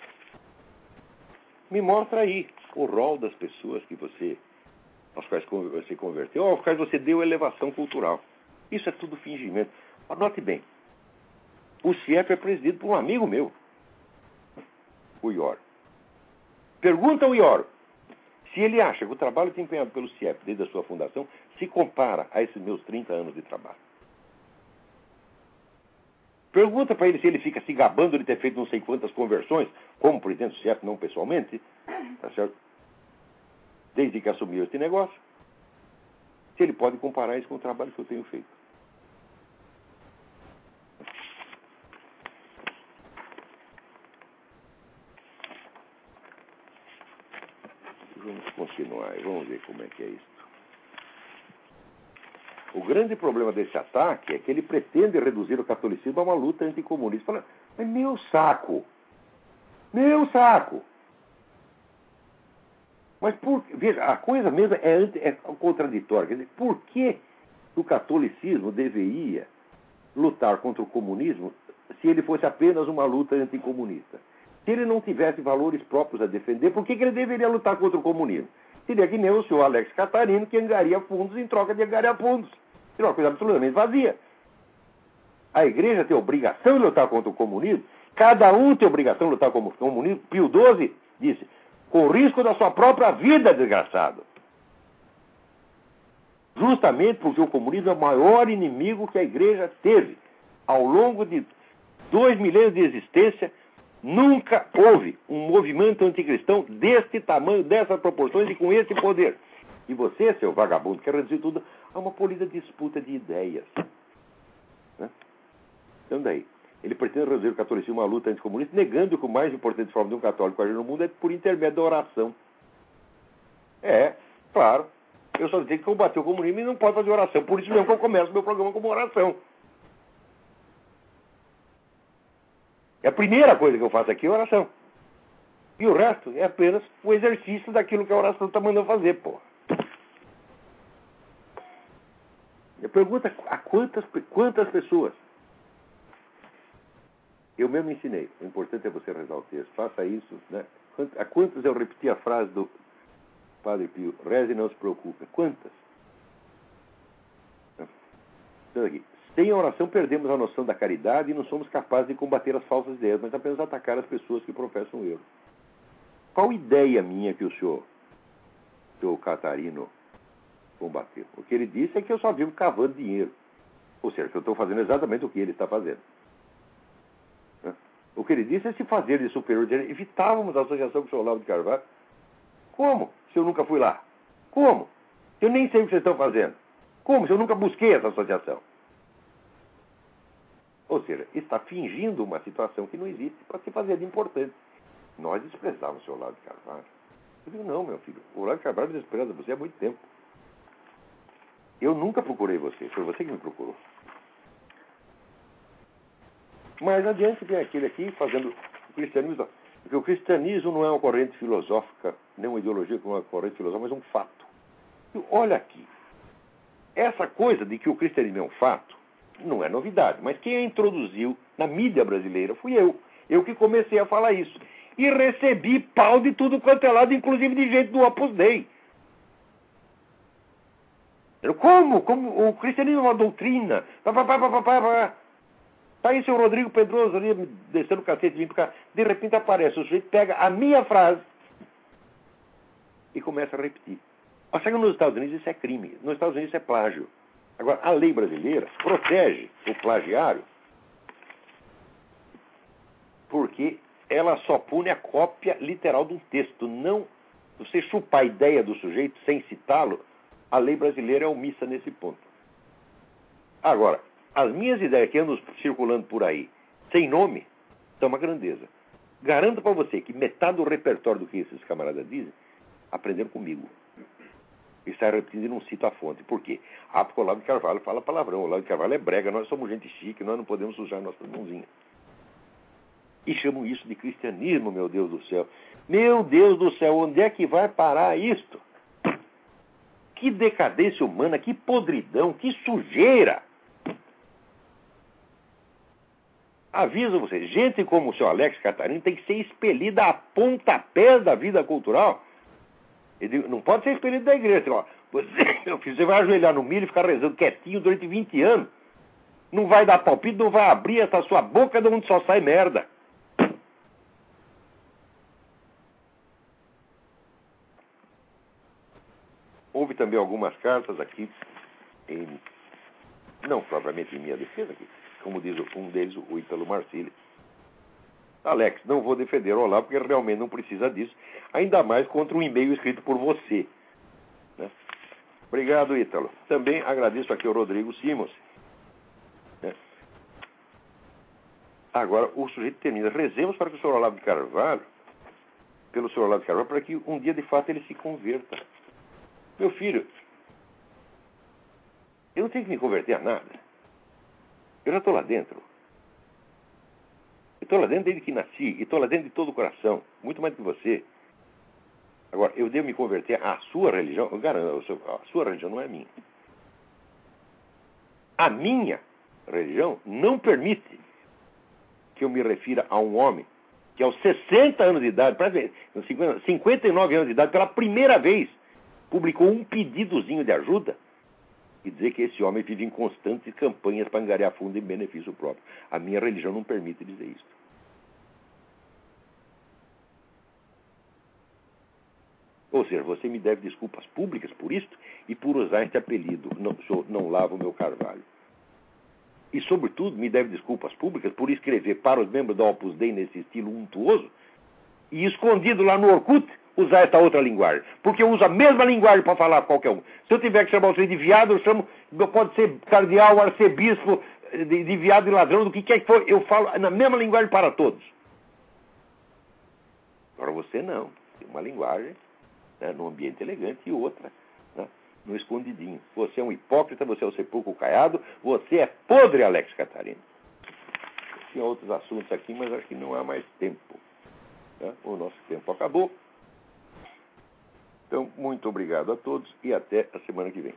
me mostra aí o rol das pessoas que você, aos quais você converteu, aos quais você deu elevação cultural. Isso é tudo fingimento. Anote bem. O CIEP é presidido por um amigo meu, o Ior. Pergunta ao Ior se ele acha que o trabalho desempenhado pelo CIEP desde a sua fundação se compara a esses meus 30 anos de trabalho. Pergunta para ele se ele fica se gabando de ter feito não sei quantas conversões, como presidente do CIEP, não pessoalmente, tá certo? Desde que assumiu este negócio. Se ele pode comparar isso com o trabalho que eu tenho feito. Vamos e vamos ver como é que é isso. O grande problema desse ataque é que ele pretende reduzir o catolicismo a uma luta anticomunista. Fala, mas meu saco! Meu saco! Mas por, veja, a coisa mesmo é, anti, é contraditória. Quer dizer, por que o catolicismo deveria lutar contra o comunismo se ele fosse apenas uma luta anticomunista? Se ele não tivesse valores próprios a defender, por que, que ele deveria lutar contra o comunismo? Seria que nem o senhor Alex Catarino, que angaria fundos em troca de angariar fundos. Seria uma coisa absolutamente vazia. A igreja tem obrigação de lutar contra o comunismo, cada um tem obrigação de lutar contra o comunismo. Pio XII disse, com risco da sua própria vida, desgraçado. Justamente porque o comunismo é o maior inimigo que a igreja teve. Ao longo de dois milênios de existência, nunca houve um movimento anticristão deste tamanho, dessas proporções e com esse poder. E você, seu vagabundo, quer reduzir tudo a uma polida disputa de ideias. Né? Então, daí, ele pretende reduzir o catolicismo a uma luta anticomunista, negando que o mais importante forma de um católico agir no mundo é por intermédio da oração. É, claro. Eu só tenho que combater o comunismo e não pode fazer oração. Por isso mesmo que eu começo meu programa como oração. A primeira coisa que eu faço aqui é oração. E o resto é apenas o exercício daquilo que a oração está mandando fazer, porra. Pergunta a quantas, quantas pessoas. Eu mesmo ensinei. O importante é você rezar o texto. Faça isso. Né? A quantas eu repeti a frase do Padre Pio? Reze e não se preocupe. Quantas? Então, aqui. Sem a oração, perdemos a noção da caridade e não somos capazes de combater as falsas ideias, mas apenas atacar as pessoas que professam o erro. Qual ideia minha que o senhor, senhor Catarino, combater. O que ele disse é que eu só vivo cavando dinheiro. Ou seja, que eu estou fazendo exatamente o que ele está fazendo. Né? O que ele disse é se fazer de superior direito. Evitávamos a associação com o senhor Olavo de Carvalho. Como? Se eu nunca fui lá. Como? Se eu nem sei o que vocês estão fazendo. Como? Se eu nunca busquei essa associação. Ou seja, está fingindo uma situação que não existe para se fazer de importante. Nós desprezávamos o senhor Olavo de Carvalho. Eu digo, não, meu filho, o Olavo de Carvalho despreza você há muito tempo. Eu nunca procurei você, foi você que me procurou. Mais adiante vem aquele aqui fazendo o cristianismo. Porque o cristianismo não é uma corrente filosófica nem uma ideologia com uma corrente filosófica, mas um fato. Olha aqui, essa coisa de que o cristianismo é um fato não é novidade, mas quem a introduziu na mídia brasileira fui eu. Eu que comecei a falar isso. E recebi pau de tudo quanto é lado, inclusive de gente do Opus Dei. Como? Como? O cristianismo é uma doutrina. Está aí seu Rodrigo Pedroso ali descendo o cacete, vindo cá. De repente aparece, o sujeito pega a minha frase e começa a repetir. Que nos Estados Unidos isso é crime. Nos Estados Unidos isso é plágio. Agora, a lei brasileira protege o plagiário porque ela só pune a cópia literal de um texto. Não você chupar a ideia do sujeito sem citá-lo, a lei brasileira é omissa nesse ponto. Agora, as minhas ideias que andam circulando por aí, sem nome, são uma grandeza. Garanto para você que metade do repertório do que esses camaradas dizem, aprenderam comigo. E sai repetindo e não cito a fonte. Por quê? Ah, porque Olavo de Carvalho fala palavrão. O Olavo de Carvalho é brega. Nós somos gente chique, nós não podemos sujar nossas mãozinhas. E chamam isso de cristianismo, meu Deus do céu. Meu Deus do céu, onde é que vai parar isto? Que decadência humana, que podridão, que sujeira! Aviso você, gente como o seu Alex Catarino tem que ser expelida a pontapés da vida cultural. Ele não pode ser expelido da igreja. Você, [LAUGHS] você vai ajoelhar no milho e ficar rezando quietinho durante 20 anos. Não vai dar palpite, não vai abrir essa sua boca de onde só sai merda. Houve também algumas cartas aqui, em, não propriamente em minha defesa, aqui, como diz um deles, o Ítalo Marcílio. Alex, não vou defender o Olavo porque realmente não precisa disso, ainda mais contra um e-mail escrito por você. Né? Obrigado, Ítalo. Também agradeço aqui ao Rodrigo Simons. Né? Agora, o sujeito termina. Rezemos para que o senhor Olavo de Carvalho, pelo senhor Olavo de Carvalho, para que um dia de fato ele se converta. Meu filho, eu não tenho que me converter a nada. Eu já estou lá dentro. Estou lá dentro desde que nasci e estou lá dentro de todo o coração, muito mais do que você. Agora, eu devo me converter à sua religião? Eu garanto, a sua religião não é minha. A minha religião não permite que eu me refira a um homem que aos 60 anos de idade, 59 anos de idade, pela primeira vez, publicou um pedidozinho de ajuda e dizer que esse homem vive em constantes campanhas para angariar fundo em benefício próprio. A minha religião não permite dizer isso. Ou seja, você me deve desculpas públicas por isto e por usar este apelido, não, sou, não lavo o meu carvalho. E, sobretudo, me deve desculpas públicas por escrever para os membros da Opus Dei nesse estilo untuoso e escondido lá no Orkut usar essa outra linguagem. Porque eu uso a mesma linguagem para falar com qualquer um. Se eu tiver que chamar você de viado, eu chamo, pode ser cardeal, arcebispo, de, de viado e ladrão, do que quer que for, eu falo na mesma linguagem para todos. Agora você não. Tem uma linguagem né, num ambiente elegante e outra né, no escondidinho. Você é um hipócrita, você é o sepulcro caiado, você é podre, Alex Catarina. Tinha outros assuntos aqui, mas acho que não há mais tempo. Né? O nosso tempo acabou. Então, muito obrigado a todos e até a semana que vem.